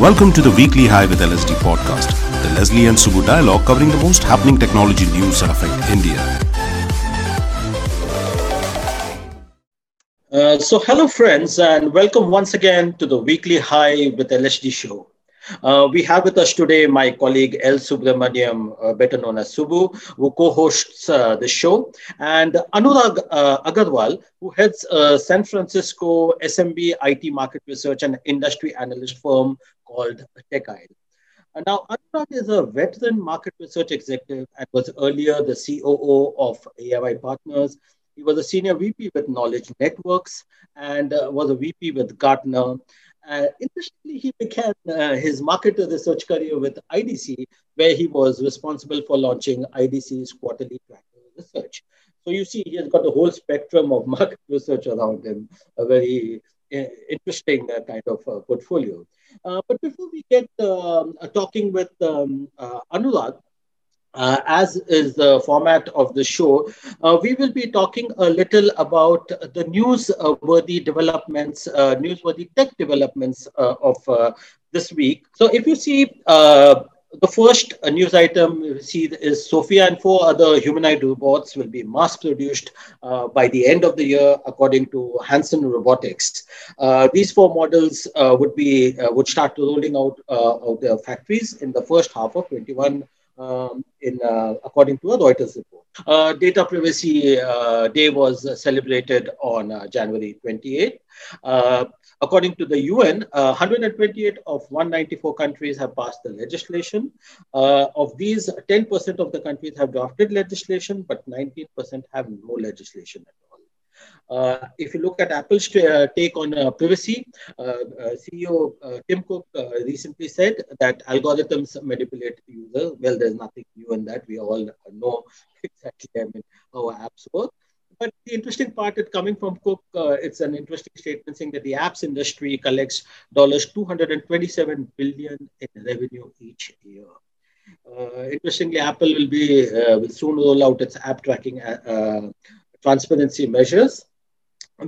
Welcome to the Weekly High with LSD podcast, the Leslie and Subu dialogue covering the most happening technology news that affect India. Uh, so, hello, friends, and welcome once again to the Weekly High with LSD show. Uh, we have with us today my colleague L. Subramaniam, uh, better known as Subu, who co-hosts uh, the show, and Anurag uh, Agrawal, who heads a San Francisco SMB IT market research and industry analyst firm called Techaisle. Uh, now, Anurag is a veteran market research executive and was earlier the COO of AMI Partners. He was a senior VP with Knowledge Networks and uh, was a VP with Gartner. Uh, interestingly, he began uh, his market research career with IDC, where he was responsible for launching IDC's quarterly tracker research. So you see, he has got a whole spectrum of market research around him, a very uh, interesting uh, kind of portfolio. Uh, but before we get um, talking with um, Anurag, uh, as is the format of the show, uh, we will be talking a little about the newsworthy developments, uh, newsworthy tech developments uh, of uh, this week. So, if you see uh, the first uh, news item we see is Sophia and four other humanoid robots will be mass produced uh, by the end of the year, according to Hanson Robotics. Uh, these four models would be would start rolling out of their factories in the first half of 21 um, in uh, according to a Reuters report. Uh, Data Privacy uh, Day was celebrated on January 28. Uh, according to the UN, 128 of 194 countries have passed the legislation. of these, 10% of the countries have drafted legislation, but 19% have no legislation at all. Uh, if you look at Apple's uh, take on uh, privacy, CEO Tim Cook recently said that algorithms manipulate users. Well, there's nothing new in that. We all know exactly I mean, how apps work. But the interesting part, is coming from Cook, uh, it's an interesting statement saying that the apps industry collects dollars 227 billion in revenue each year. Uh, interestingly, Apple will be uh, will soon roll out its app tracking transparency measures.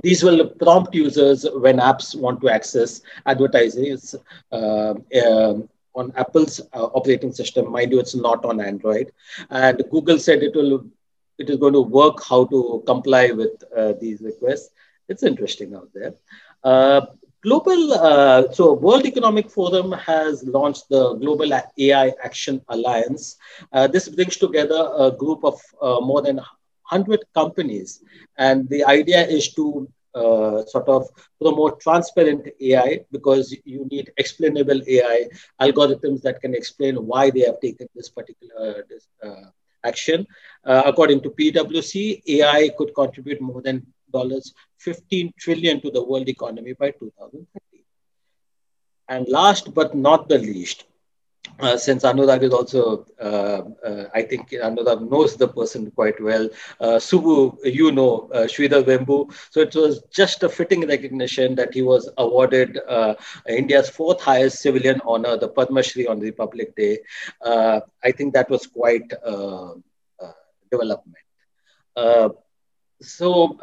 These will prompt users when apps want to access advertising uh, uh, on Apple's uh, operating system. Mind you, it's not on Android. And Google said it will it is going to work how to comply with uh, these requests. It's interesting out there. Uh, global, uh, so World Economic Forum has launched the Global AI Action Alliance. this brings together a group of more than 100 companies. And the idea is to uh, sort of promote transparent AI because you need explainable AI algorithms that can explain why they have taken this particular uh, action. Uh, according to PwC, AI could contribute more than dollars 15 trillion to the world economy by 2030. And last but not the least, uh, since Anurag is also, uh, uh, I think Anurag knows the person quite well. Uh, Subu, you know uh, Sridhar Vembu. So it was just a fitting recognition that he was awarded uh, India's fourth highest civilian honor, the Padma Shri on Republic Day. I think that was quite a development. so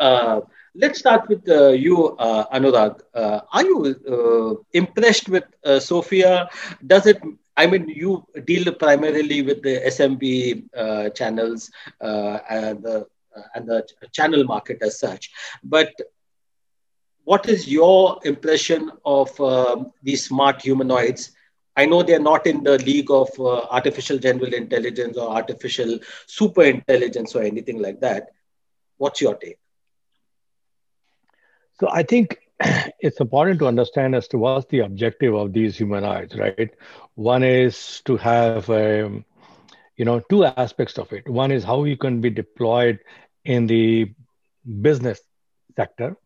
let's start with uh, you, uh, Anurag. Uh, are you impressed with Sophia? Does it I mean, you deal primarily with the SMB uh, channels uh, and, the, and the channel market as such. But what is your impression of um, these smart humanoids? I know they're not in the league of uh, artificial general intelligence or artificial super intelligence or anything like that. What's your take? So I think it's important to understand as to what's the objective of these humanoids, right? One is to have, you know, two aspects of it. One is how you can be deployed in the business sector,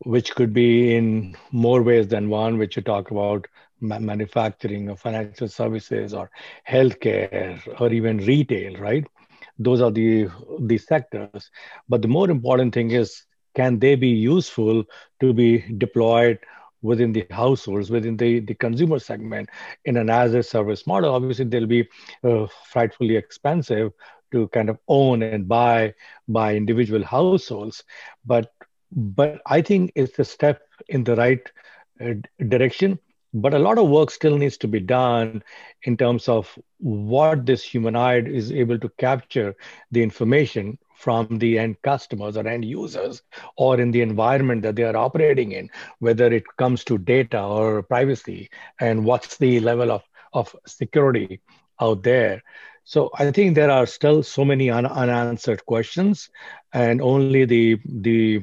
which could be in more ways than one, which you talk about manufacturing or financial services or healthcare or even retail, right? Those are the the sectors. But the more important thing is can they be useful to be deployed within the households, within the, the consumer segment in an as a service model? Obviously, they'll be uh, frightfully expensive to kind of own and buy by individual households. But but I think it's a step in the right uh, direction but a lot of work still needs to be done in terms of what this humanoid is able to capture the information from the end customers or end users or in the environment that they are operating in, whether it comes to data or privacy and what's the level of, of security out there. So I think there are still so many un- unanswered questions, and only the the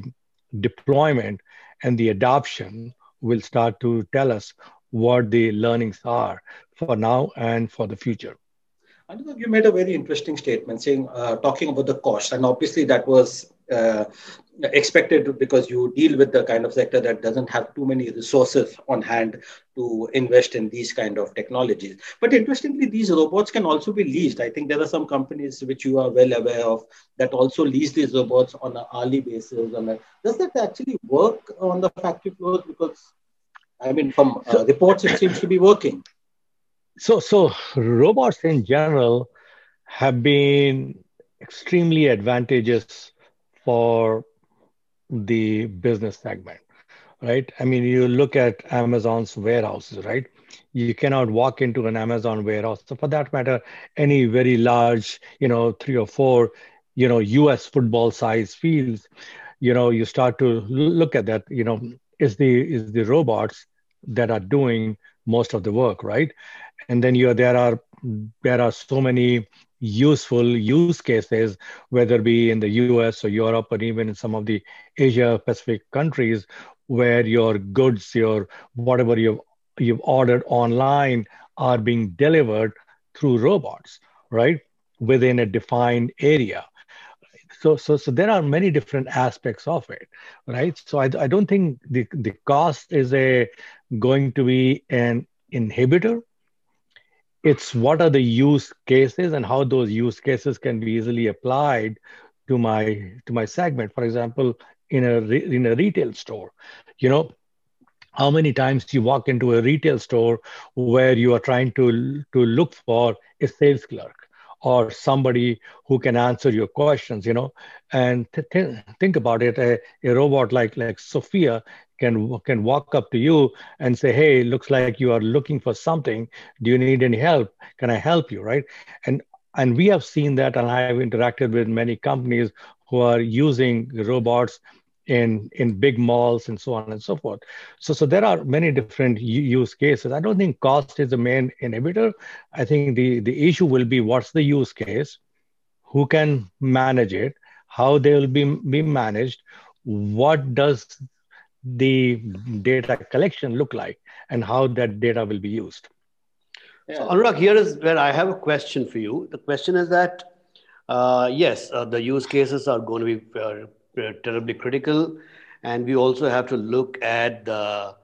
deployment and the adoption will start to tell us what the learnings are for now and for the future. Anurag, you made a very interesting statement saying, uh, talking about the cost, and obviously that was uh, expected because you deal with the kind of sector that doesn't have too many resources on hand to invest in these kind of technologies. But interestingly, these robots can also be leased. I think there are some companies which you are well aware of that also lease these robots on an hourly basis. On a, does that actually work on the factory floors? Because I mean, from uh, reports, it seems to be working so so robots in general have been extremely advantageous for the business segment right? I mean you look at amazon's warehouses right? You cannot walk into an amazon warehouse. So for that matter any very large you know three or four you know us football size fields you know you start to look at that you know is the is the robots that are doing most of the work right and then you there are there are so many useful use cases whether it be in the us or europe or even in some of the asia pacific countries where your goods your whatever you've you've ordered online are being delivered through robots right within a defined area. So so so there are many different aspects of it right? So i, I don't think the, the cost is a going to be an inhibitor it's what are the use cases and how those use cases can be easily applied to my to my segment. For example in a in a retail store you know how many times you walk into a retail store where you are trying to to look for a sales clerk or somebody who can answer your questions you know and th- th- think about it a, a robot like like sophia can can walk up to you and say hey looks like you are looking for something. Do you need any help? Can i help you? Right? And and we have seen that and i have interacted with many companies who are using robots in in big malls and so on and so forth. So so there are many different use cases. I don't think cost is the main inhibitor. I think the the issue will be what's the use case who can manage it how they will be be managed what does the data collection look like and how that data will be used. Yeah. So, Anurag, here is where I have a question for you. The question is that, uh, yes, uh, the use cases are going to be uh, terribly critical. And we also have to look at the,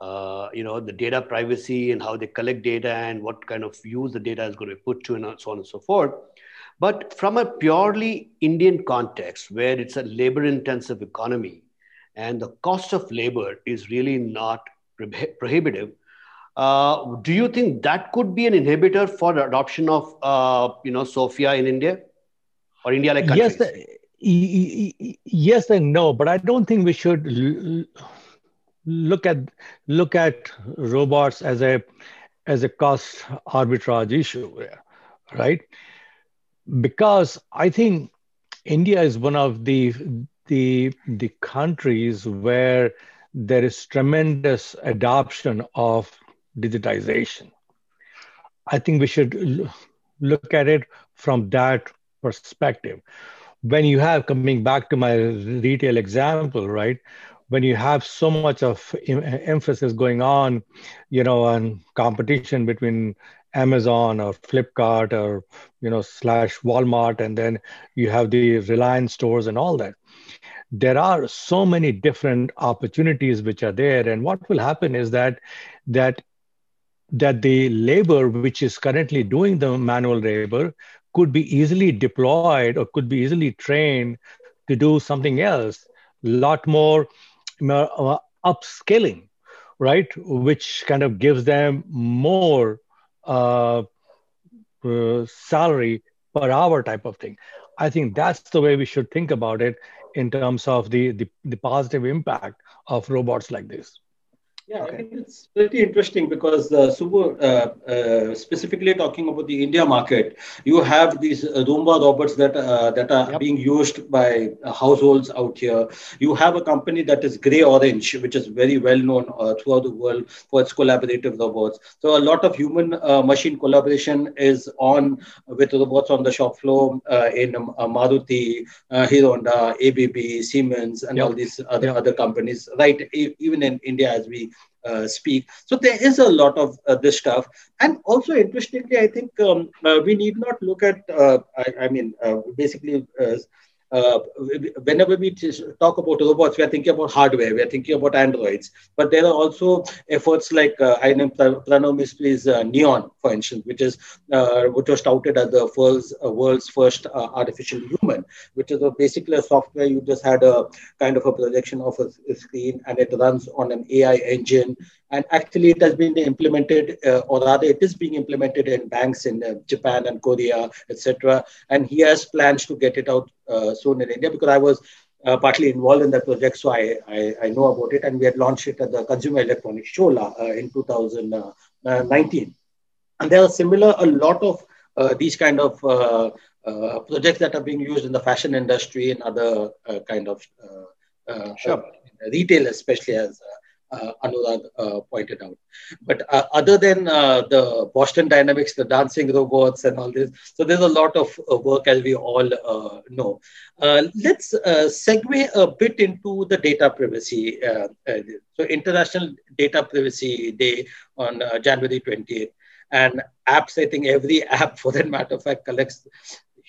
uh, you know, the data privacy and how they collect data and what kind of use the data is going to be put to and so on and so forth. But from a purely Indian context, where it's a labor intensive economy, and the cost of labor is really not prohibitive. Uh, do you think that could be an inhibitor for the adoption of, uh, you know, Sophia in India or India like countries? Yes, yes and no, but I don't think we should look at look at robots as a as a cost arbitrage issue, right? Because I think India is one of the the the countries where there is tremendous adoption of digitization. I think we should look at it from that perspective. When you have coming back to my retail example, right? When you have so much of emphasis going on, you know, on competition between Amazon or Flipkart or you know slash Walmart, and then you have the Reliance stores and all that there are so many different opportunities which are there and what will happen is that that that the labor which is currently doing the manual labor could be easily deployed or could be easily trained to do something else. A lot more uh, right? Which kind of gives them more uh, uh, salary per hour type of thing. I think that's the way we should think about it in terms of the, the, the positive impact of robots like this. Yeah, okay. I mean, it's pretty interesting because uh, Subbu, uh, uh, specifically talking about the India market, you have these Roomba robots that uh, that are yep. being used by households out here. You have a company that is Grey Orange, which is very well known uh, throughout the world for its collaborative robots. So a lot of human-machine uh, collaboration is on with robots on the shop floor in Maruti, Hero Honda, ABB, Siemens, and yep. all these other yep. other companies. Right, e- even in India, as we uh, speak. So there is a lot of uh, this stuff. And also, interestingly, I think um, uh, we need not look at, uh, I, I, mean, uh, basically, uh, whenever we talk about robots, we are thinking about hardware, we are thinking about androids. But there are also efforts like uh, I know Pranav Mistry's uh, Neon, for instance, which is uh, which was touted as the first, uh, world's first uh, artificial human, which is a, basically a software you just had a kind of a projection of a, a screen and it runs on an AI engine and actually it has been implemented uh, or rather it is being implemented in banks in uh, japan and korea etc and he has plans to get it out Uh, soon in india because i was uh, partly involved in that project so I, I, I know about it and we had launched it at the consumer electronics show uh, in 2019 uh, uh, and there are similar a lot of uh, these kind of projects that are being used in the fashion industry and other kind of sure. retail especially as uh, Anurag uh, pointed out. But uh, other than uh, the Boston Dynamics, the dancing robots, and all this, so there's a lot of uh, work, as we all uh, know. let's segue a bit into the data privacy. so, International Data Privacy Day on January 20th. And apps, I think every app, for that matter of fact, collects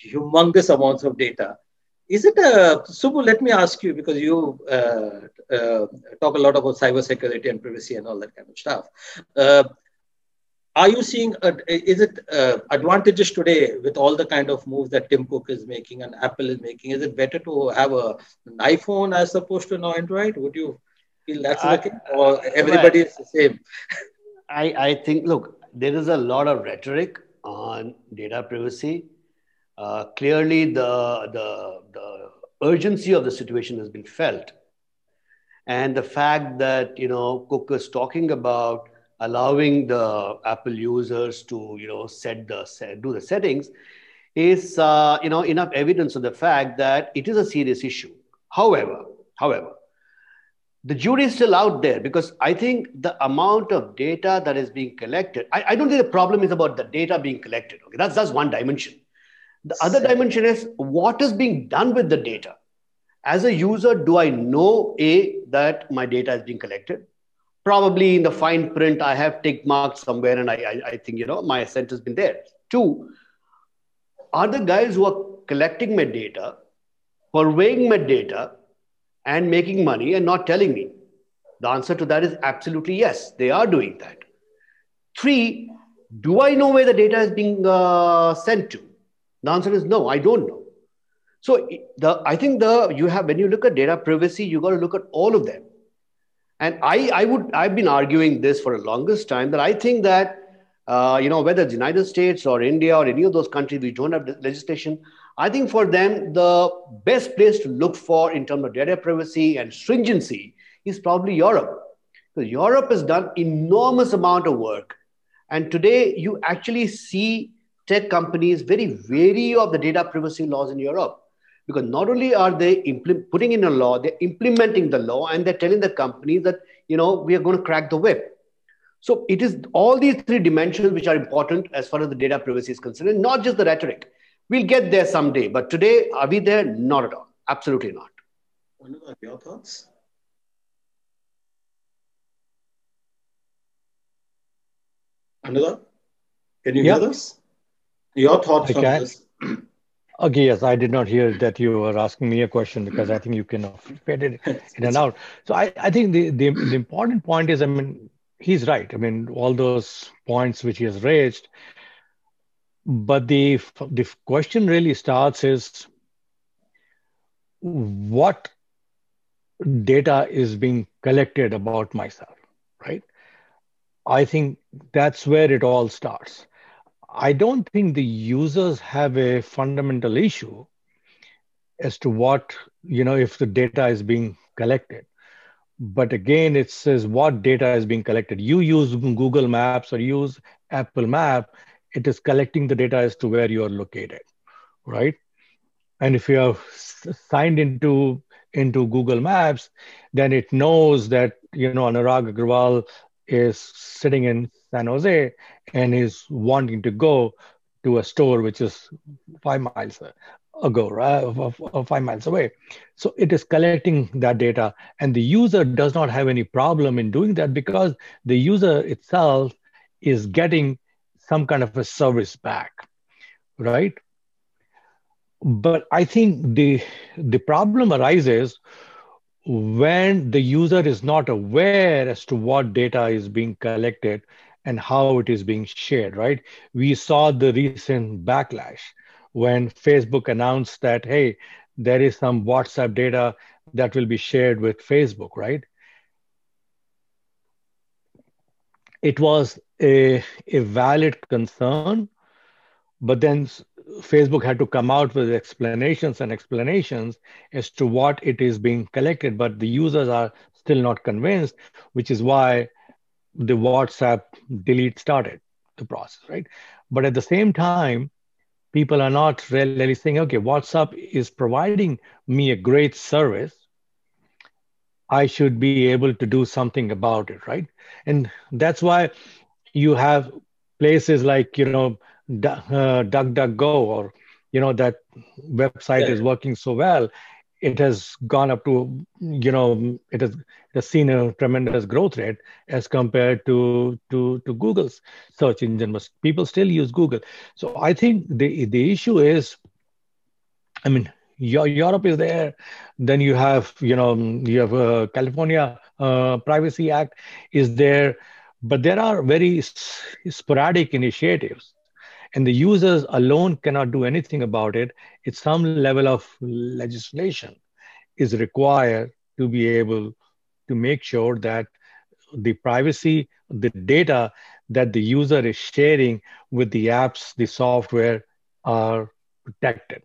humongous amounts of data is it a Subbu? Let me ask you because you uh, uh, talk a lot about cybersecurity and privacy and all that kind of stuff. Uh, are you seeing? A, is it uh, advantages today with all the kind of moves that Tim Cook is making and Apple is making? Is it better to have a, an iPhone as opposed to an Android? Would you feel that's I, the or everybody is the same? I, I think look, there is a lot of rhetoric on data privacy uh, clearly the, the, the urgency of the situation has been felt. And the fact that, you know, Cook is talking about allowing the Apple users to, you know, set the, set, do the settings is, uh, you know, enough evidence of the fact that it is a serious issue. However, however, the jury is still out there because I think the amount of data that is being collected, I, I don't think the problem is about the data being collected. Okay, that's, that's one dimension. The other dimension is what is being done with the data. As a user, do I know A, that my data is being collected? Probably in the fine print, I have tick marks somewhere and I, I, I think, you know, my assent has been there. Two, are the guys who are collecting my data, purveying my data, and making money and not telling me? The answer to that is absolutely yes, they are doing that. Three, do I know where the data is being uh, sent to? The answer is no, I don't know. So the I think the you have when you look at data privacy, you got to look at all of them. And I, I would I've been arguing this for the longest time that I think that uh, you know whether it's United States or India or any of those countries we don't have legislation, I think for them the best place to look for in terms of data privacy and stringency is probably Europe. Because Europe has done enormous amount of work, and today you actually see tech companies very wary of the data privacy laws in Europe because not only are they impl- putting in a law, they're implementing the law and they're telling the companies that, you know, we are going to crack the whip. So it is all these three dimensions which are important as far as the data privacy is concerned, and not just the rhetoric. We'll get there someday, but today, are we there? Not at all. Absolutely not. Anurag, your thoughts? Anurag, can you hear us? Your thoughts on this? Okay, yes, I did not hear that you were asking me a question because I think you can fade it in and out. So I, I think the, the, the important point is, I mean, he's right. I mean, all those points which he has raised. But the the question really starts is what data is being collected about myself, right? I think that's where it all starts. I don't think the users have a fundamental issue as to what, you know, if the data is being collected. but again, it says what data is being collected. You use Google Maps or use Apple Map, it is collecting the data as to where you are located, right? And if you have signed into into Google Maps, then it knows that you know Anurag Agrawal is sitting in San Jose and is wanting to go to a store which is five miles uh, ago, right, five miles away. So it is collecting that data, and the user does not have any problem in doing that because the user itself is getting some kind of a service back, right? But I think the the problem arises when the user is not aware as to what data is being collected and how it is being shared, right? We saw the recent backlash when Facebook announced that, hey, there is some WhatsApp data that will be shared with Facebook, right? It was a, a valid concern, but then Facebook had to come out with explanations and explanations as to what it is being collected, but the users are still not convinced, which is why the WhatsApp delete started the process, right? But at the same time, people are not really saying, okay, WhatsApp is providing me a great service. I should be able to do something about it, right? And that's why you have places like, you know, uh, DuckDuckGo or, you know, that website yeah. is working so well it has gone up to you know it has, it has seen a tremendous growth rate as compared to to to google's search engine. But people still use google. So i think the the issue is i mean europe is there. Then you have you know you have uh, california uh, privacy act is there. But there are very sporadic initiatives and the users alone cannot do anything about it. It's some level of legislation is required to be able to make sure that the privacy, the data that the user is sharing with the apps, the software are protected.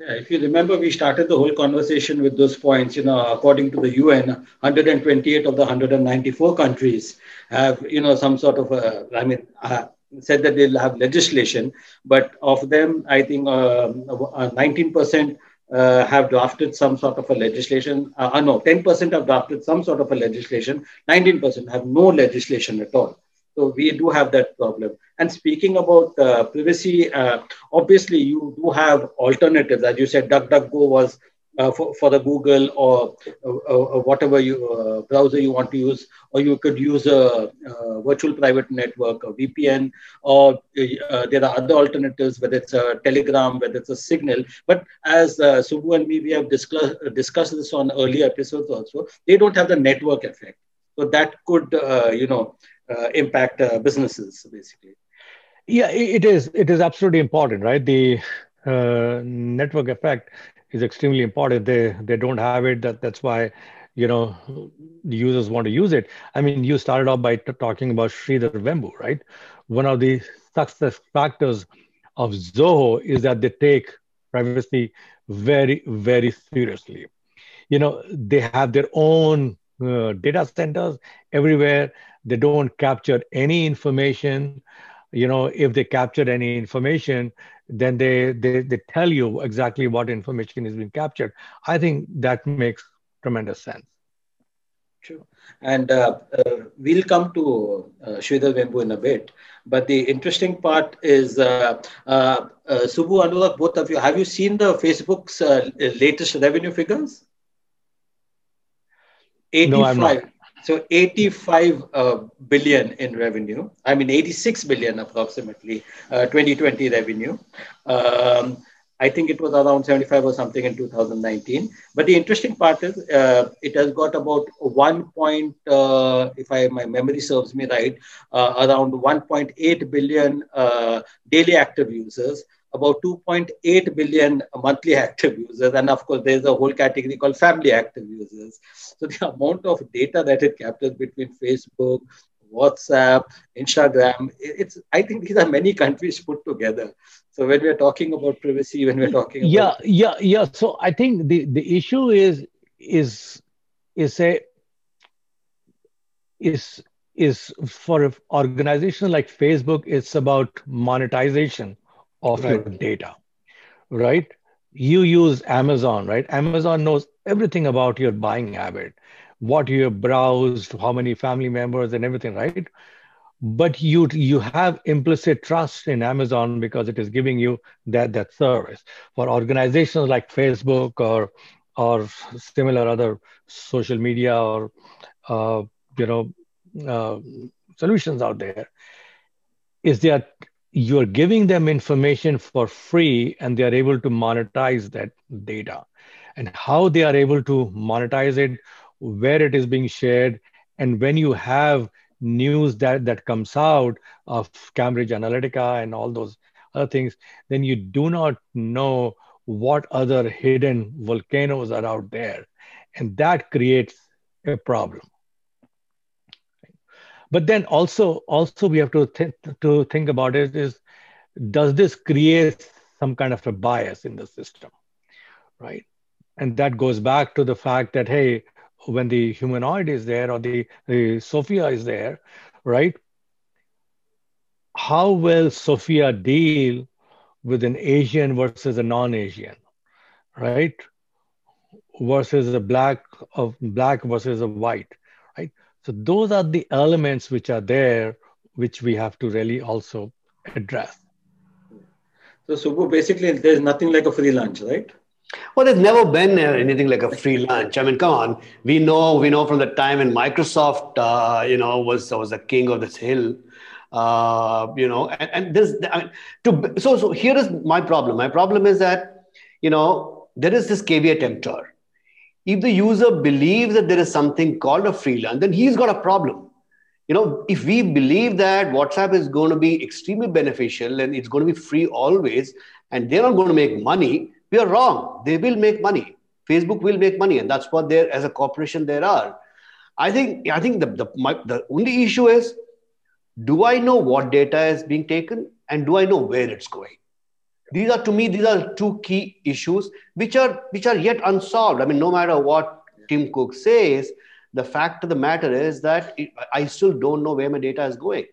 Yeah, if you remember, we started the whole conversation with those points. You know, according to the UN, 128 of the 194 countries have, you know, some sort of a, I mean, uh, said that they'll have legislation, but of them, I think uh, 19% uh, uh, have drafted some sort of a legislation. Uh, uh no, 10% have drafted some sort of a legislation. 19% have no legislation at all. So we do have that problem. And speaking about uh, privacy, uh, obviously you do have alternatives. As you said, DuckDuckGo was uh, for, for the Google or uh, uh, whatever you uh, browser you want to use, or you could use a, a virtual private network, a VPN, or uh, there are other alternatives, whether it's a Telegram, whether it's a Signal. But as uh, Subbu and me, we have discussed discussed this on earlier episodes also. They don't have the network effect, so that could you know impact businesses basically. Yeah, it is. It is absolutely important, right? The network effect is extremely important. They they don't have it. That that's why you know the users want to use it. I mean, you started off by t- talking about Sridhar Vembu, right? One of the success factors of Zoho is that they take privacy very very seriously. You know, they have their own uh, data centers everywhere. They don't capture any information. You know, if they capture any information, then they, they they tell you exactly what information is being captured. I think that makes tremendous sense. True. And uh, uh, we'll come to uh, Sridhar Vembu in a bit. But the interesting part is, uh, uh, uh Subbu Anurag, both of you, have you seen the Facebook's uh, latest revenue figures? 85. No, I'm not. So 85 uh, billion in revenue. I mean, 86 billion approximately, uh, 2020 revenue. Um, I think it was around 75 or something in 2019. But the interesting part is uh, it has got about 1 point, uh, if I my memory serves me right, uh, around 1.8 billion uh, daily active users about 2.8 billion monthly active users. And of course, there's a whole category called family active users. So the amount of data that it captures between Facebook, WhatsApp, Instagram, it's I think these are many countries put together. So when we're talking about privacy, when we're talking yeah, yeah, yeah. So I think the, the issue is is is a is is for an organization like Facebook, it's about monetization of right. your data, right? You use Amazon, right? Amazon knows everything about your buying habit, what you have browsed, how many family members, and everything, right? But you you have implicit trust in Amazon because it is giving you that that service. For organizations like Facebook or or similar other social media or uh, you know uh, solutions out there is that you're giving them information for free and they are able to monetize that data. And how they are able to monetize it where it is being shared and when you have news that that comes out of cambridge analytica and all those other things then you do not know what other hidden volcanoes are out there. And that creates a problem but then also also we have to th- to think about it is does this create some kind of a bias in the system right? And that goes back to the fact that hey when the humanoid is there or the, the sophia is there right how will sophia deal with an asian versus a non-asian right? Versus a black of black versus a white so those are the elements which are there, which we have to really also address. So Subbu, basically, there's nothing like a free lunch, right? Well, there's never been anything like a free lunch. I mean, come on. We know, we know from the time when Microsoft, uh, you know, was was the king of this hill. Uh, you know, and, and this, I mean, to so so here is my problem. My problem is that, you know, there is this caveat emptor if the user believes that there is something called a free lunch, then he's got a problem. You know, if we believe that WhatsApp is going to be extremely beneficial and it's going to be free always, and they're not going to make money, we are wrong. They will make money. Facebook will make money, and that's what there as a corporation there are. I think I think the the, my, the only issue is, do I know what data is being taken, and do I know where it's going? These are to me these are two key issues which are which are yet unsolved. I mean no matter what tim cook says the fact of the matter is that it, i still don't know where my data is going.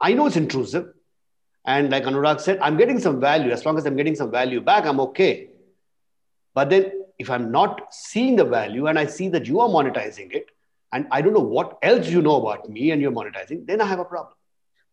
I know it's intrusive. And like anurag said i'm getting some value. As long as i'm getting some value back i'm okay. But then if i'm not seeing the value and i see that you are monetizing it and i don't know what else you know about me and you're monetizing then i have a problem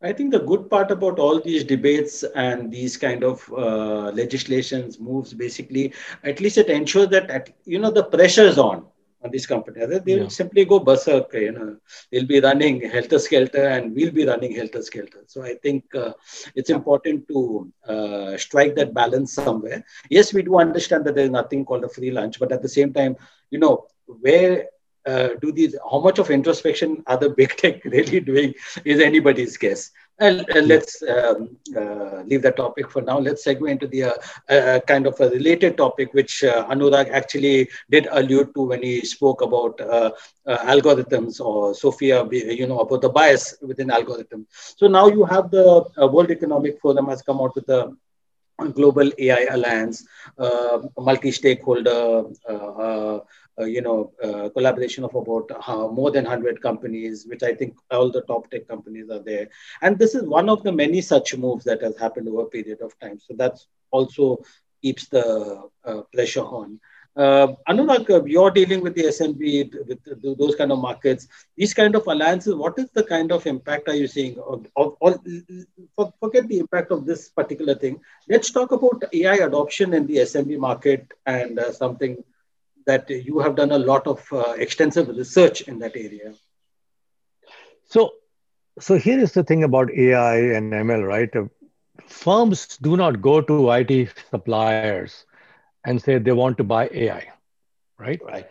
I think the good part about all these debates and these kind of uh, legislations moves basically, at least it ensures that at, you know the pressure is on on these companies. They'll yeah. simply go berserk. You know, they'll be running helter skelter, and we'll be running helter skelter. So I think uh, it's important to uh, strike that balance somewhere. Yes, we do understand that there is nothing called a free lunch, but at the same time, you know, where uh, do these how much of introspection are the big tech really doing is anybody's guess. And uh, let's um, uh, leave that topic for now. Let's segue into the uh, uh, kind of a related topic which uh, anurag actually did allude to when he spoke about algorithms or sophia you know about the bias within algorithms. So now you have the world economic forum has come out with a global ai alliance multi-stakeholder uh, you know, uh, collaboration of about uh, more than 100 companies, which I think all the top tech companies are there. And this is one of the many such moves that has happened over a period of time. So that's also keeps the uh, pressure on. Uh, Anurag, uh, you're dealing with the SMB, with those kind of markets, these kind of alliances. What is the kind of impact are you seeing? Of, of, of, forget the impact of this particular thing. Let's talk about AI adoption in the SMB market and uh, something that you have done a lot of uh, extensive research in that area. So, so here is the thing about AI and ML, right? Firms do not go to IT suppliers and say they want to buy AI, right? Right.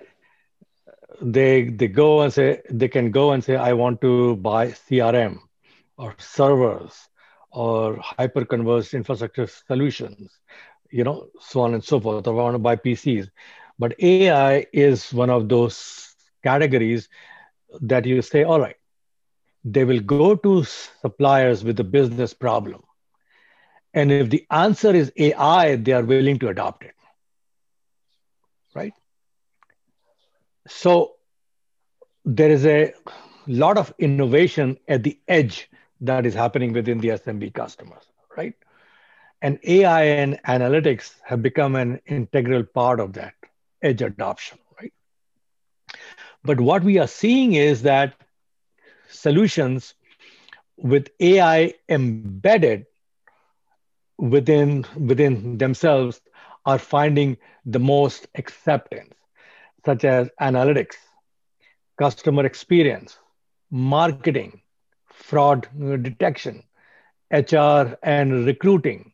They they go and say they can go and say I want to buy CRM or servers or hyper-converged infrastructure solutions, you know, so on and so forth. Or I want to buy PCs. But AI is one of those categories that you say, all right, they will go to suppliers with a business problem. And if the answer is AI, they are willing to adopt it. Right? So there is a lot of innovation at the edge that is happening within the SMB customers, right? And AI and analytics have become an integral part of that edge adoption, right? But what we are seeing is that solutions with AI embedded within within themselves are finding the most acceptance, such as analytics, customer experience, marketing, fraud detection, HR and recruiting,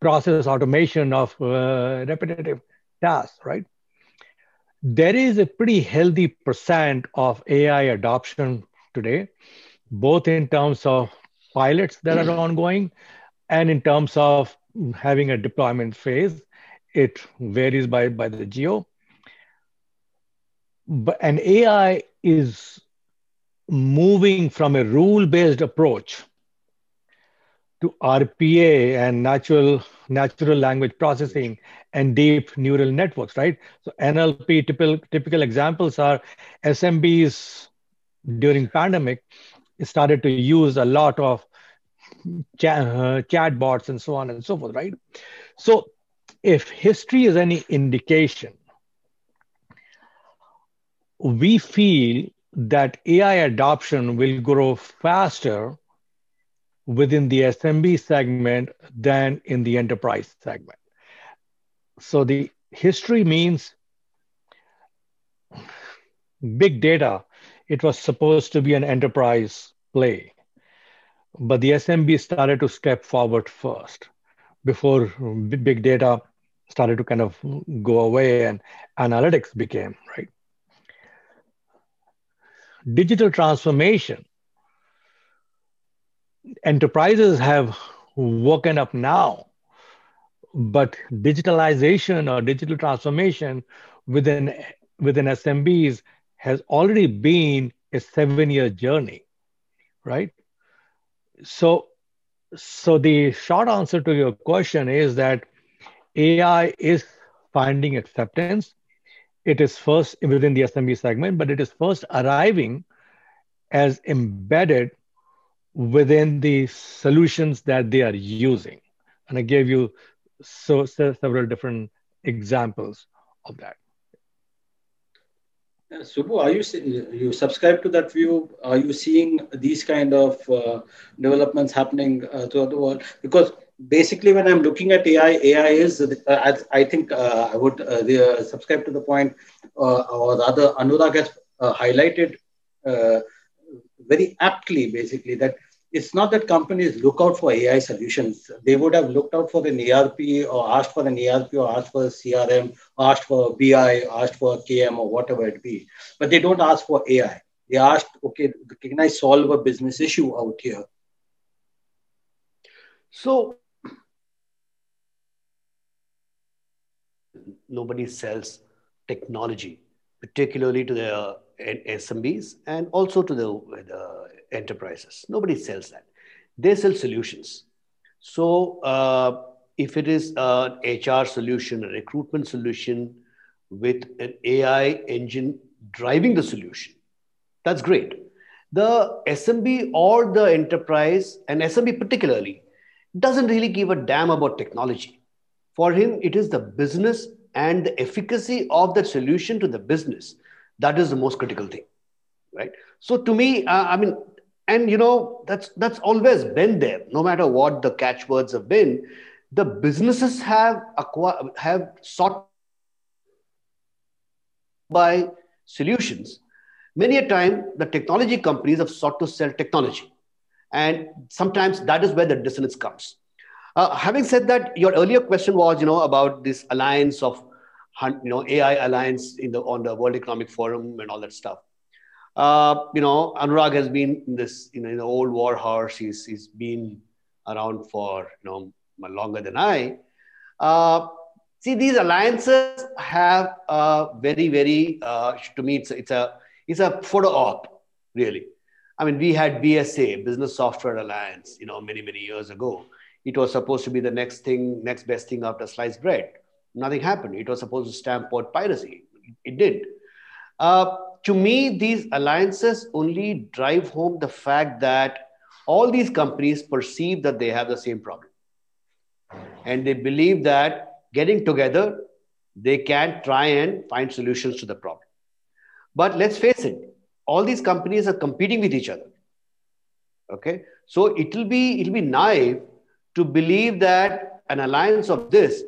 process automation of uh, repetitive tasks, right? There is a pretty healthy percent of AI adoption today, both in terms of pilots that are mm. ongoing and in terms of having a deployment phase. It varies by, by the geo. But, and AI is moving from a rule-based approach to RPA and natural natural language processing and deep neural networks, right? So NLP typical typical examples are SMBs during pandemic started to use a lot of chat, uh, chatbots and so on and so forth, right? So if history is any indication, we feel that AI adoption will grow faster within the SMB segment than in the enterprise segment. So the history means big data, it was supposed to be an enterprise play. But the SMB started to step forward first before big data started to kind of go away and analytics became, right? digital transformation. Enterprises have woken up now, but digitalization or digital transformation within, within SMBs has already been a seven year journey, right? So, so the short answer to your question is that AI is finding acceptance it is first within the SMB segment, but it is first arriving as embedded within the solutions that they are using. And I gave you so, so several different examples of that. Uh, Subbu, are you you subscribe to that view? Are you seeing these kind of uh, developments happening uh, throughout the world? Because basically when i'm looking at ai ai is uh, i think uh, i would uh, subscribe to the point uh, or rather anurag has uh, highlighted uh, very aptly basically that it's not that companies look out for ai solutions. They would have looked out for an erp or asked for an erp or asked for a crm asked for a bi asked for km or whatever it be. But they don't ask for ai they asked okay can i solve a business issue out here? So nobody sells technology, particularly to the SMBs and also to the, the, enterprises. Nobody sells that. They sell solutions. So uh, if it is an HR solution, a recruitment solution with an AI engine driving the solution, that's great. The SMB or the enterprise, and SMB particularly, doesn't really give a damn about technology. For him, it is the business and the efficacy of that solution to the business. That is the most critical thing, right? So to me, uh, I mean, and you know, that's that's always been there. No matter what the catchwords have been, the businesses have acquired, have sought by solutions. Many a time, the technology companies have sought to sell technology, and sometimes that is where the dissonance comes uh, having said that, your earlier question was, you know, about this alliance of, you know, AI alliance in the on the World Economic Forum and all that stuff. Uh, you know, Anurag has been in this, you know, in the old war horse. He's he's been around for you know longer than I. Uh, see, these alliances have a very, very uh, to me, it's a, it's a it's a photo op, really. I mean, we had BSA, Business Software Alliance, you know, many many years ago it was supposed to be the next thing, next best thing after sliced bread. Nothing happened. It was supposed to stamp out piracy. It did. Uh, to me, these alliances only drive home the fact that all these companies perceive that they have the same problem. And they believe that getting together, they can try and find solutions to the problem. But let's face it, all these companies are competing with each other. Okay. So it'll be it'll be naive to believe that an alliance of this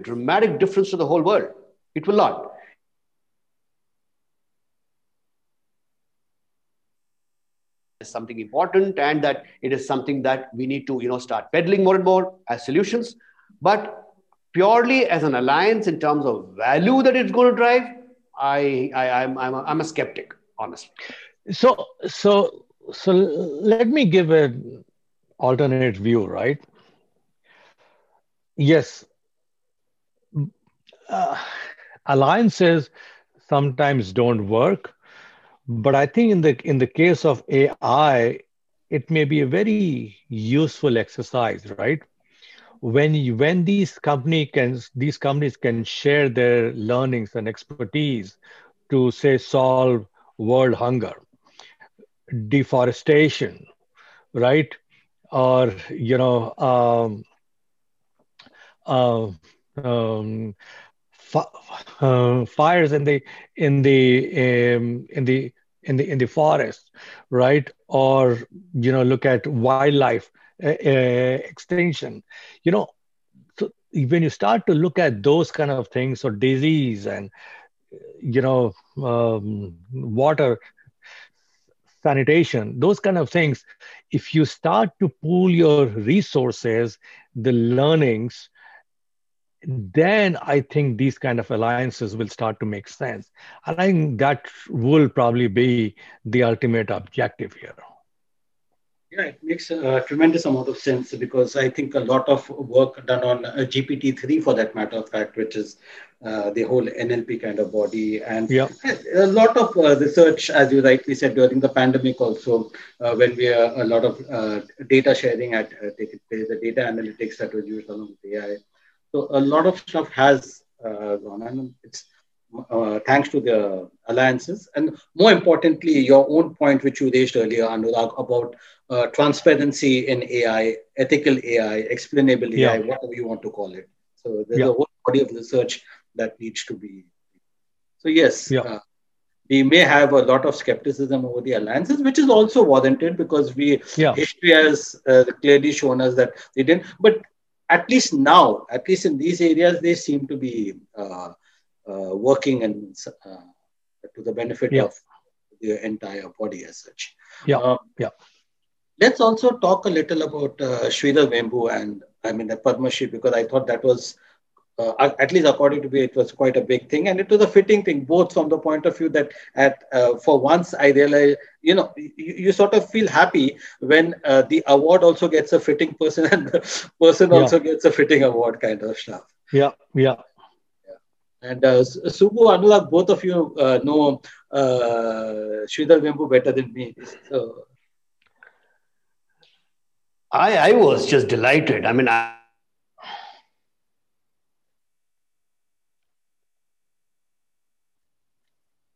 dramatic difference to the whole world. It will not. It's something important and that it is something that we need to you know start peddling more and more as solutions but purely as an alliance in terms of value that it's going to drive i, I i'm I'm a, I'm a skeptic honestly so so so let me give an alternate view right yes uh, alliances sometimes don't work but I think in the in the case of AI, it may be a very useful exercise, right? When you, when these company can these companies can share their learnings and expertise to say solve world hunger, deforestation, right? Or you know, um, uh, um, uh, fires in the in the um, in the in the in the forest, right? Or you know, look at wildlife uh, uh, extinction. You know, so when you start to look at those kind of things, or disease and you know, um, water sanitation, those kind of things, if you start to pool your resources, the learnings, then I think these kind of alliances will start to make sense. And I think that will probably be the ultimate objective here. Yeah, it makes a tremendous amount of sense because I think a lot of work done on uh, GPT-3 for that matter of fact, which is uh, the whole NLP kind of body. And yeah. a lot of uh, research, as you rightly said, during the pandemic also, uh, when we are a lot of uh, data sharing at uh, place, the data analytics that was used along with AI so a lot of stuff has uh, gone, and it's uh, thanks to the alliances, and more importantly, your own point which you raised earlier, Anurag, about uh, transparency in AI, ethical AI, explainable AI, whatever you want to call it. So there's yeah. a whole body of research that needs to be. So yes, yeah. Uh, we may have a lot of skepticism over the alliances, which is also warranted because we yeah. history has uh, clearly shown us that they didn't. But at least now, at least in these areas, they seem to be uh, uh, working and uh, to the benefit yeah. of the entire body as such. Yeah, um, yeah. Let's also talk a little about uh, Sridhar Vembu and I mean the Padma Shri because I thought that was uh, at least according to me, it was quite a big thing, and it was a fitting thing, both from the point of view that at uh, for once I realized, you know, you, you sort of feel happy when uh, the award also gets a fitting person, and the person yeah. also gets a fitting award, kind of stuff. Yeah, yeah. And uh, Subbu, Anurag, both of you uh, know uh, Sridhar Vembu better than me. So. I, I was just delighted. I mean, I,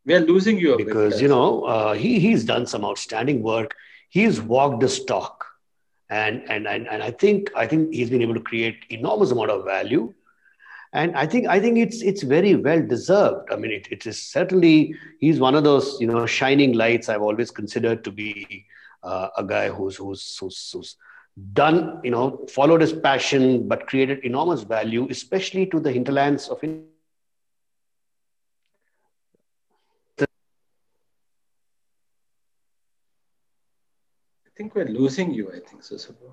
we are losing you because you know uh, he he's done some outstanding work. He's walked the stock, and, and and and I think I think he's been able to create enormous amount of value, and I think I think it's it's very well deserved. I mean, it, it is certainly he's one of those you know shining lights I've always considered to be uh, a guy who's who's who's, who's done you know followed his passion but created enormous value, especially to the hinterlands of think we're losing you, I think, Susabu.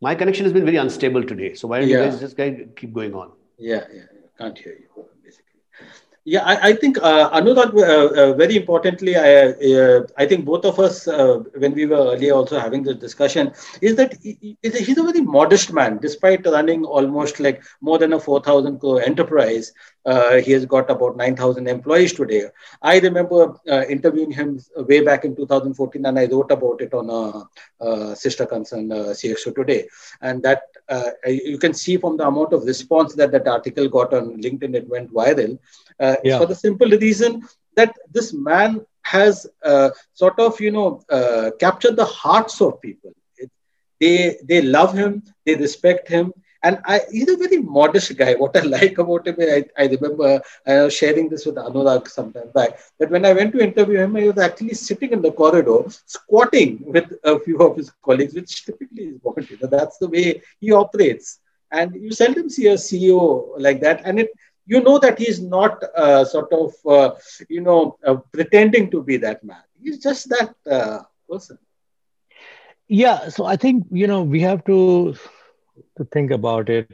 My connection has been very unstable today. So why don't yeah. you guys just keep going on? Yeah, yeah. Can't hear you, basically. Yeah, I, I think uh, Anurag, uh, uh, very importantly, I, uh, I think both of us, uh, when we were earlier also having this discussion, is that he, he's a very modest man, despite running almost like more than a 4,000 crore enterprise. Uh, he has got about 9,000 employees today. I remember uh, interviewing him way back in 2014, and I wrote about it on a, a sister concern, uh, CXO Today. And that uh, you can see from the amount of response that that article got on LinkedIn, it went viral. Uh, yeah. For the simple reason that this man has uh, sort of, you know, captured the hearts of people. It, they, they love him, they respect him, and I, he's a very modest guy. What I like about him, I, I remember was sharing this with Anurag sometime back, that when I went to interview him, he was actually sitting in the corridor, squatting with a few of his colleagues, which typically is what, you know, that's the way he operates. And you seldom see a CEO like that. And it, you know that he's not uh, sort of, uh, you know, uh, pretending to be that man. He's just that uh, person. Yeah. So I think, you know, we have to to think about it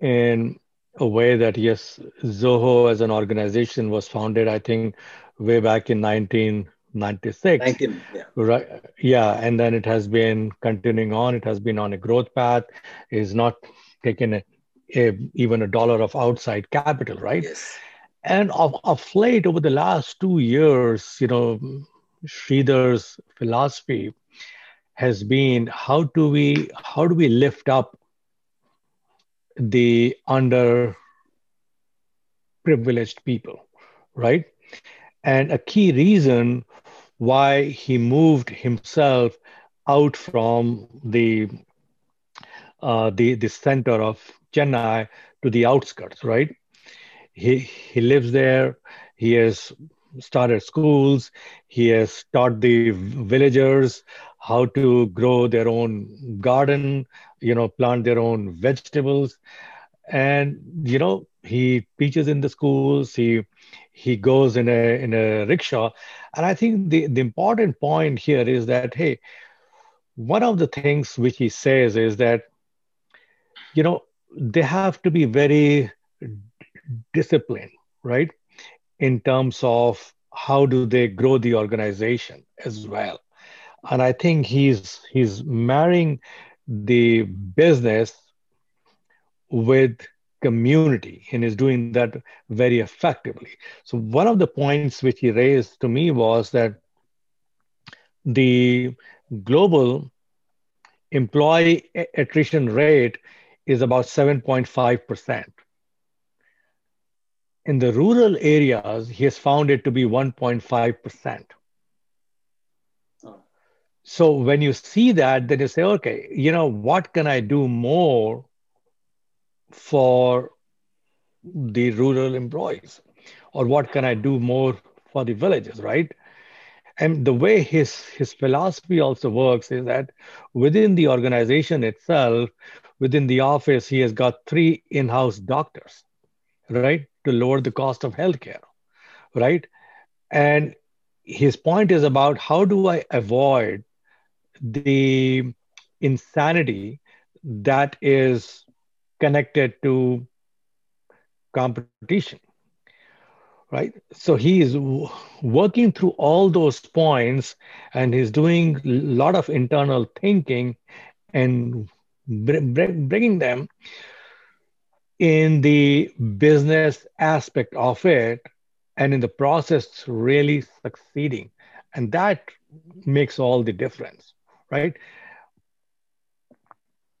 in a way that yes, Zoho as an organization was founded, I think, way back in 1996. 19, yeah. Right. Yeah. And then it has been continuing on. It has been on a growth path. Is not taken a, a, even a dollar of outside capital, right? Yes. And of, of late, over the last two years, you know, Sridhar's philosophy has been how do we how do we lift up the under privileged people right and a key reason why he moved himself out from the uh, the the center of Chennai to the outskirts, right? He he lives there. He has started schools. He has taught the villagers how to grow their own garden, you know, plant their own vegetables. And, you know, he teaches in the schools, he he goes in a in a rickshaw. And I think the, the important point here is that, hey, one of the things which he says is that, you know, they have to be very disciplined, right? In terms of how do they grow the organization as well and I think he's he's marrying the business with community and is doing that very effectively. So one of the points which he raised to me was that the global employee attrition rate is about 7.5%. In the rural areas, he has found it to be 1.5%. So when you see that, then you say, okay, you know, what can I do more for the rural employees? Or what can I do more for the villages, right? And the way his his philosophy also works is that within the organization itself, within the office, he has got three in-house doctors, right, to lower the cost of healthcare, right? And his point is about how do I avoid the insanity that is connected to competition right? So he is working through all those points and he's doing a lot of internal thinking and br- br- bringing them in the business aspect of it and in the process really succeeding. And that makes all the difference right?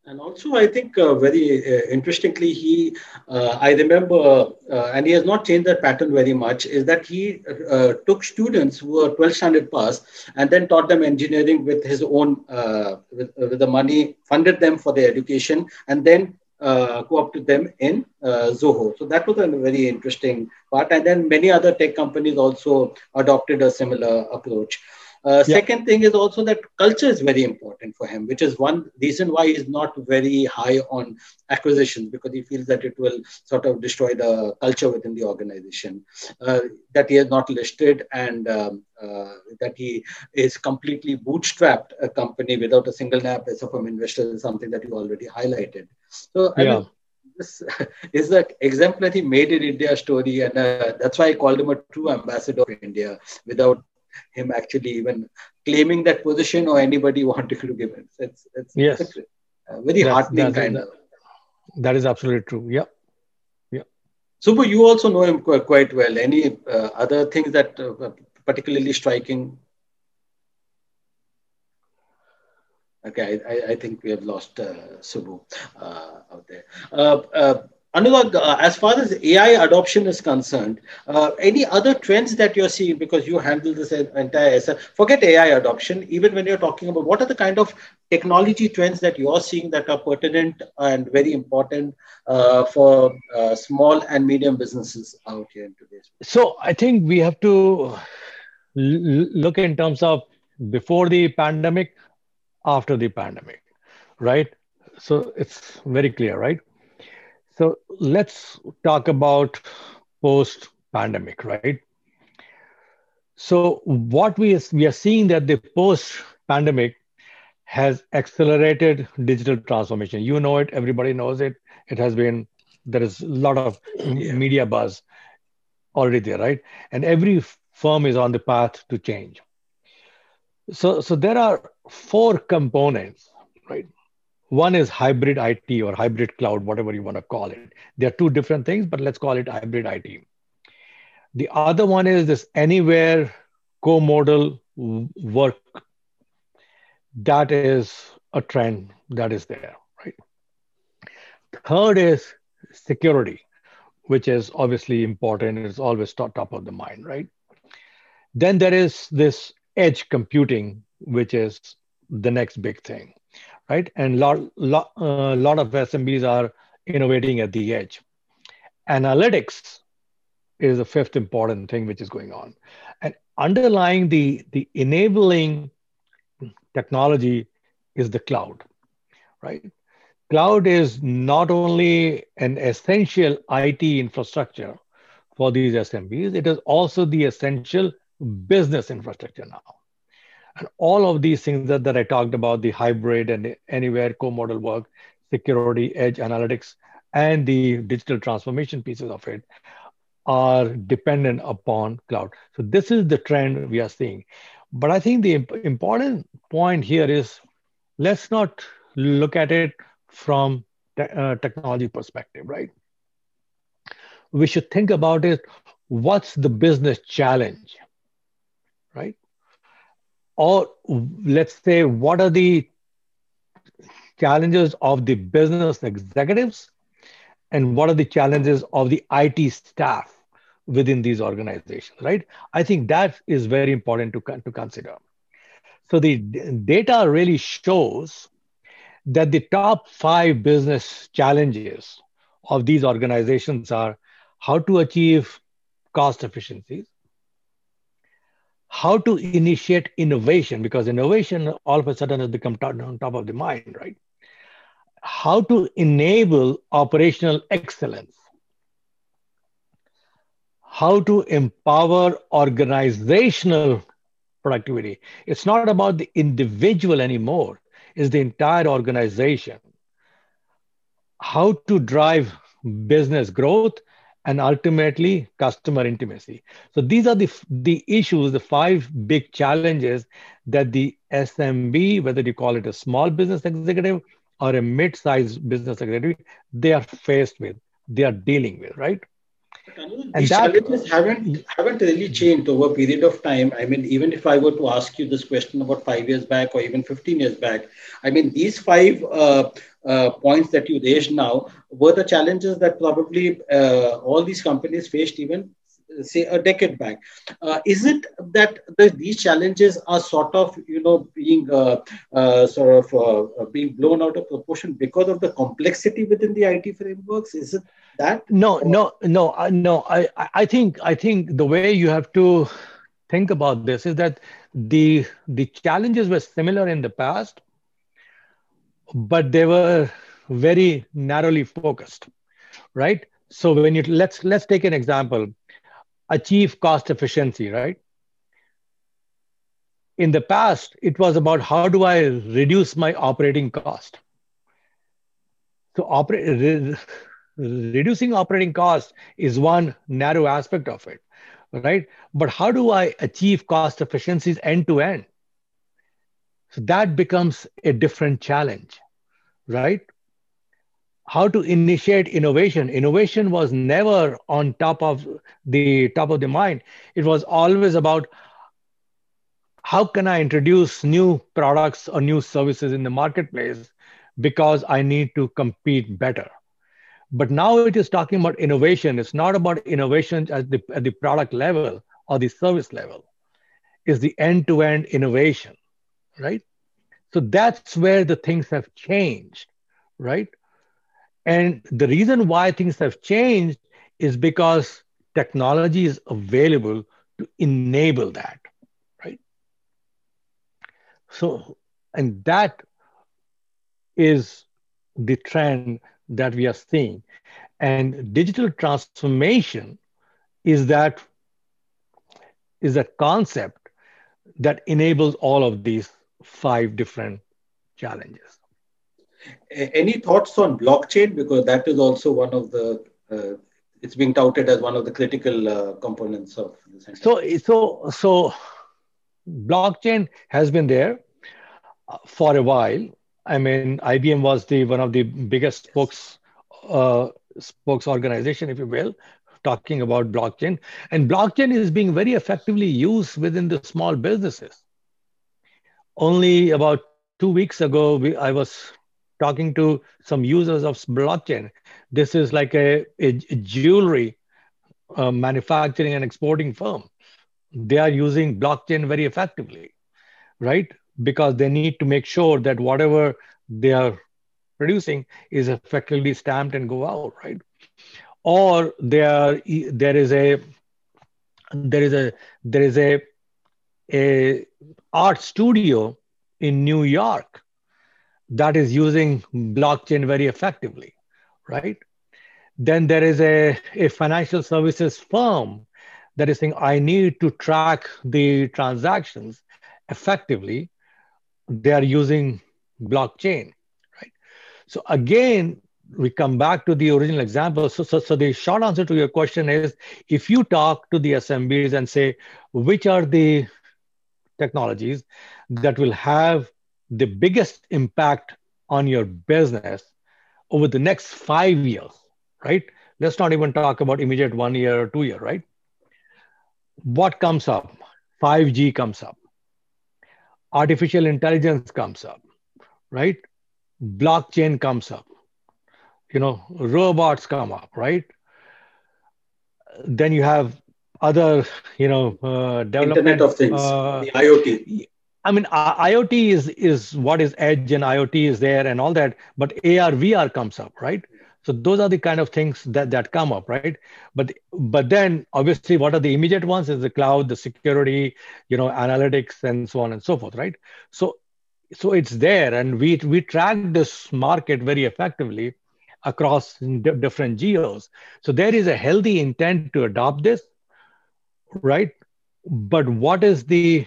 And also, I think uh, very uh, interestingly, he, uh, I remember, uh, and he has not changed that pattern very much, is that he uh, took students who were 12 standard pass and then taught them engineering with his own, uh, with, with, the money, funded them for their education, and then co-opted them in Zoho. So that was a very interesting part. And then many other tech companies also adopted a similar approach. Uh, yeah. Second thing is also that culture is very important for him, which is one reason why he's not very high on acquisitions because he feels that it will sort of destroy the culture within the organization. Uh, that he has not listed and um, uh, that he is completely bootstrapped a company without a single naya paisa from investors is something that you already highlighted. So I yeah. mean, this is an exemplary made in India story, and uh, that's why I called him a true ambassador of India without him actually even claiming that position or anybody wanting to give it. It's, it's, yes. It's very that's, heartening that's, kind of. That is absolutely true. Yeah. Yeah. Subbu, you also know him quite well. Any uh, other things that uh, particularly striking? Okay, I, I, think we have lost uh, Subbu uh, out there. Anurag, uh, as far as AI adoption is concerned, uh, any other trends that you're seeing because you handle this entire forget AI adoption, even when you're talking about what are the kind of technology trends that you're seeing that are pertinent and very important uh, for uh, small and medium businesses out here in today's So I think we have to look in terms of before the pandemic, after the pandemic, right? So it's very clear, right? So let's talk about post pandemic, right? So what we we are seeing that the post pandemic has accelerated digital transformation. You know it, everybody knows it. It has been there is a lot of yeah. media buzz already there, right? And every firm is on the path to change. So so there are four components, right? One is hybrid IT or hybrid cloud, whatever you want to call it. They're two different things, but let's call it hybrid IT. The other one is this anywhere co-modal work. That is a trend that is there, right? Third is security, which is obviously important. It's always top, top of the mind, right? Then there is this edge computing, which is the next big thing right? And lot lot uh, lot of SMBs are innovating at the edge. Analytics is the fifth important thing which is going on, and underlying the the enabling technology is the cloud, right? Cloud is not only an essential IT infrastructure for these SMBs, it is also the essential business infrastructure now. And all of these things that, that I talked about, the hybrid and anywhere co-model work, security, edge analytics, and the digital transformation pieces of it are dependent upon cloud. So this is the trend we are seeing. But I think the imp- important point here is let's not look at it from te- uh, technology perspective, right? We should think about it. What's the business challenge, right? Or let's say what are the challenges of the business executives and what are the challenges of the IT staff within these organizations, right? I think that is very important to, to consider. So the data really shows that the top five business challenges of these organizations are how to achieve cost efficiencies, how to initiate innovation because innovation all of a sudden has become top, on top of the mind right? How to enable operational excellence. How to empower organizational productivity. It's not about the individual anymore it's the entire organization. How to drive business growth and ultimately customer intimacy. So these are the, the issues, the five big challenges that the SMB, whether you call it a small business executive or a mid-sized business executive, they are faced with, they are dealing with, right? and these that, challenges haven't haven't really changed over a period of time. I mean, even if I were to ask you this question about five years back or even 15 years back, I mean, these five uh, uh, points that you raised now were the challenges that probably uh, all these companies faced even say a decade back. Uh, is it that the, these challenges are sort of you know being uh, uh, sort of uh, being blown out of proportion because of the complexity within the IT frameworks? Is it that? No, or? no, no, uh, no. I I think I think the way you have to think about this is that the the challenges were similar in the past, but they were very narrowly focused, right? So when you let's let's take an example achieve cost efficiency, right? In the past, it was about how do I reduce my operating cost. So operate, re, reducing operating cost is one narrow aspect of it, right? But how do I achieve cost efficiencies end to end? So that becomes a different challenge, right? how to initiate innovation? Innovation was never on top of the top of the mind. It was always about how can i introduce new products or new services in the marketplace because i need to compete better. But now it is talking about innovation. It's not about innovation at the, at the product level or the service level. It's the end-to-end innovation right so that's where the things have changed right and the reason why things have changed is because technology is available to enable that, right? So, and that is the trend that we are seeing. And digital transformation is that is that concept that enables all of these five different challenges any thoughts on blockchain? Because that is also one of the, uh, it's being touted as one of the critical uh, components of this. So, so, so blockchain has been there uh, for a while. I mean, IBM was the one of the biggest spokes uh, spokes organization, if you will, talking about blockchain. And blockchain is being very effectively used within the small businesses. Only about two weeks ago, we, I was talking to some users of blockchain. This is like a, a, jewelry uh, manufacturing and exporting firm. They are using blockchain very effectively, right? Because they need to make sure that whatever they are producing is effectively stamped and go out, right? Or there, there is a there is a there is a a art studio in New York that is using blockchain very effectively, right? Then there is a, a financial services firm that is saying, I need to track the transactions effectively. They are using blockchain, right? So again, we come back to the original example. So, so, so the short answer to your question is if you talk to the SMBs and say, which are the technologies that will have the biggest impact on your business over the next five years, right? Let's not even talk about immediate one year or two year, right? What comes up? 5G comes up. Artificial intelligence comes up, right? Blockchain comes up. You know, robots come up, right? Then you have other, you know, uh, development. Internet of Things, uh, the IoT. I mean, IoT is is what is edge and IoT is there and all that, but AR VR comes up, right? So those are the kind of things that that come up, right? But but then obviously, what are the immediate ones? Is the cloud, the security, you know, analytics, and so on and so forth, right? So so it's there, and we we track this market very effectively across different geos. So there is a healthy intent to adopt this, right? But what is the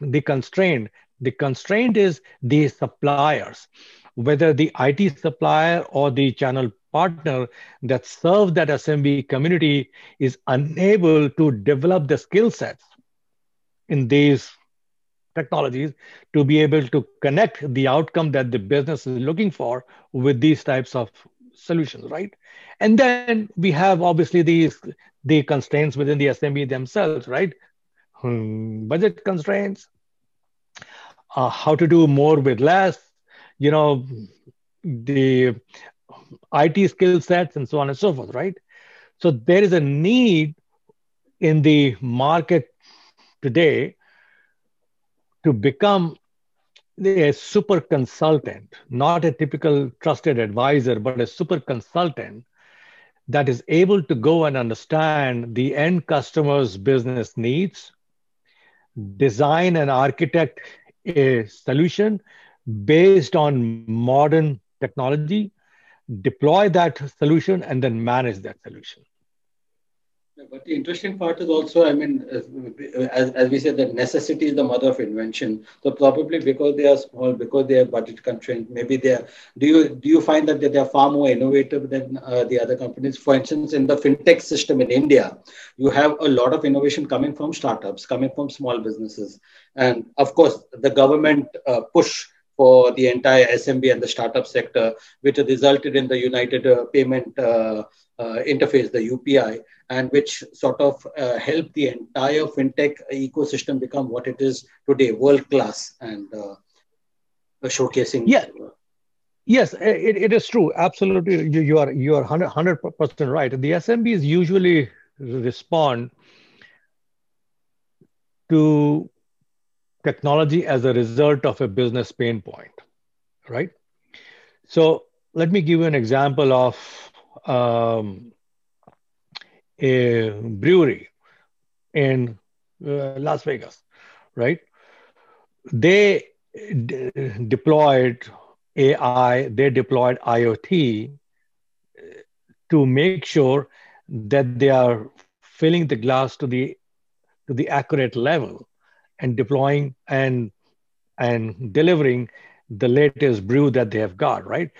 the constraint. The constraint is the suppliers, whether the IT supplier or the channel partner that serve that SMB community is unable to develop the skill sets in these technologies to be able to connect the outcome that the business is looking for with these types of solutions, right? And then we have obviously these the constraints within the SMB themselves, right? Hmm, budget constraints, uh, how to do more with less, you know, the IT skill sets and so on and so forth, right? So there is a need in the market today to become a super consultant, not a typical trusted advisor, but a super consultant that is able to go and understand the end customer's business needs, design and architect a solution based on modern technology, deploy that solution, and then manage that solution. But the interesting part is also, I mean, as, as we said, that necessity is the mother of invention. So probably because they are small, because they are budget constrained, maybe they are. Do you do you find that they are far more innovative than uh, the other companies? For instance, in the fintech system in India, you have a lot of innovation coming from startups, coming from small businesses, and of course, the government uh, push for the entire SMB and the startup sector, which resulted in the United uh, Payment uh, uh, Interface, the UPI, and which sort of uh, helped the entire fintech ecosystem become what it is today, world class and uh, showcasing. Yeah. Yes, it, it is true. Absolutely, you, you are you are hundred percent right. The SMBs usually respond to technology as a result of a business pain point, right? So let me give you an example of um, a brewery in uh, Las Vegas, right? They d- deployed AI, they deployed IoT to make sure that they are filling the glass to the to the accurate level and deploying and and delivering the latest brew that they have got right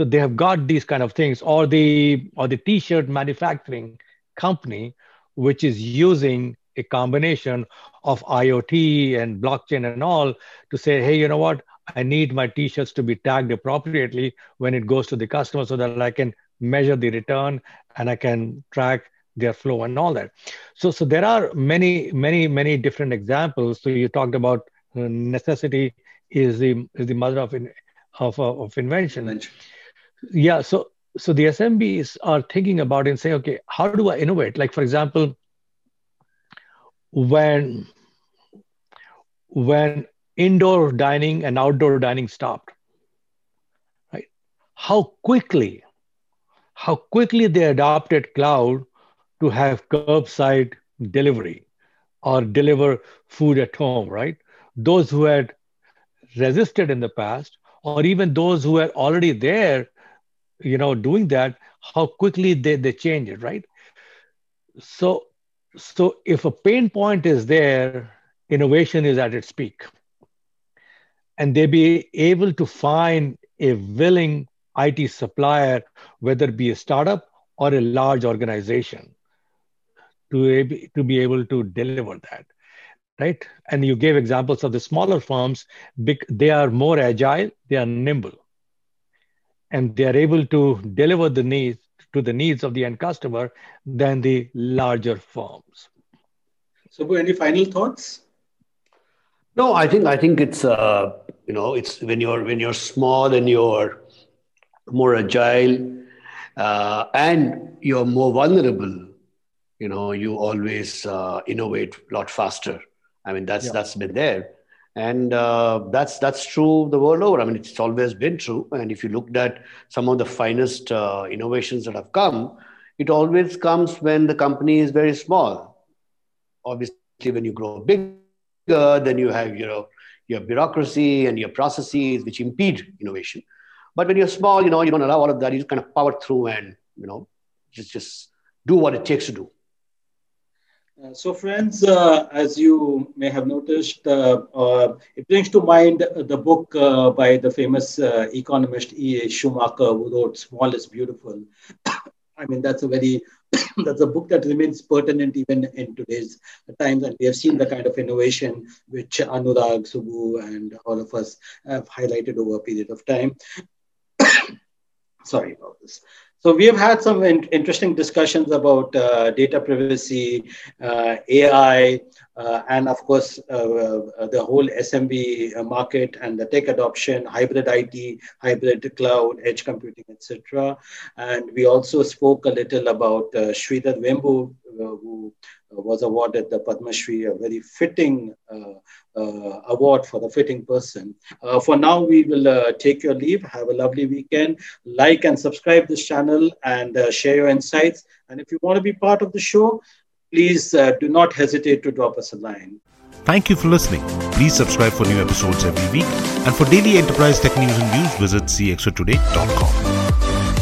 so they have got these kind of things or the or the t-shirt manufacturing company which is using a combination of iot and blockchain and all to say hey you know what? I need my t-shirts to be tagged appropriately when it goes to the customer so that i can measure the return and i can track their flow and all that. So so there are many many many different examples. So you talked about uh, necessity is the is the mother of in, of, of invention yeah so so the smbs are thinking about and saying okay how do i innovate like for example when when indoor dining and outdoor dining stopped right how quickly how quickly they adopted cloud to have curbside delivery or deliver food at home, right? Those who had resisted in the past, or even those who were already there, you know, doing that, how quickly they, they change it, right? So, so if a pain point is there, innovation is at its peak. And they be able to find a willing IT supplier, whether it be a startup or a large organization to, to be able to deliver that right and you gave examples of the smaller firms they are more agile they are nimble and they are able to deliver the needs to the needs of the end customer than the larger firms. So any final thoughts? No i think i think it's uh, you know it's when you're when you're small and you're more agile uh, and you're more vulnerable you know you always uh, innovate a lot faster. I mean that's yeah. that's been there and uh, that's that's true the world over. I mean it's always been true. And if you looked at some of the finest uh, innovations that have come it always comes when the company is very small. Obviously when you grow bigger then you have you know your bureaucracy and your processes which impede innovation. But when you're small you know you don't allow all of that. You just kind of power through and you know just just do what it takes to do uh, so, friends, uh, as you may have noticed, uh, uh it brings to mind the book uh, by the famous economist E.F. Schumacher, who wrote "Small is Beautiful." I mean, that's a very that's a book that remains pertinent even in today's times, and we have seen the kind of innovation which Anurag, Subbu, and all of us have highlighted over a period of time. Sorry about this. So we have had some in- interesting discussions about uh, data privacy, uh, AI, uh, and of course uh, uh, the whole SMB market and the tech adoption, hybrid IT, hybrid cloud, edge computing, etc. And we also spoke a little about uh, Sridhar Vembu, who was awarded the Padma Shri, a very fitting uh, uh, Uh, award for the fitting person. Uh, for now, we will uh, take your leave. Have a lovely weekend. Like and subscribe this channel and uh, share your insights. And if you want to be part of the show, please do not hesitate to drop us a line. Thank you for listening. Please subscribe for new episodes every week. And for daily enterprise tech news and views, visit cxotoday.com.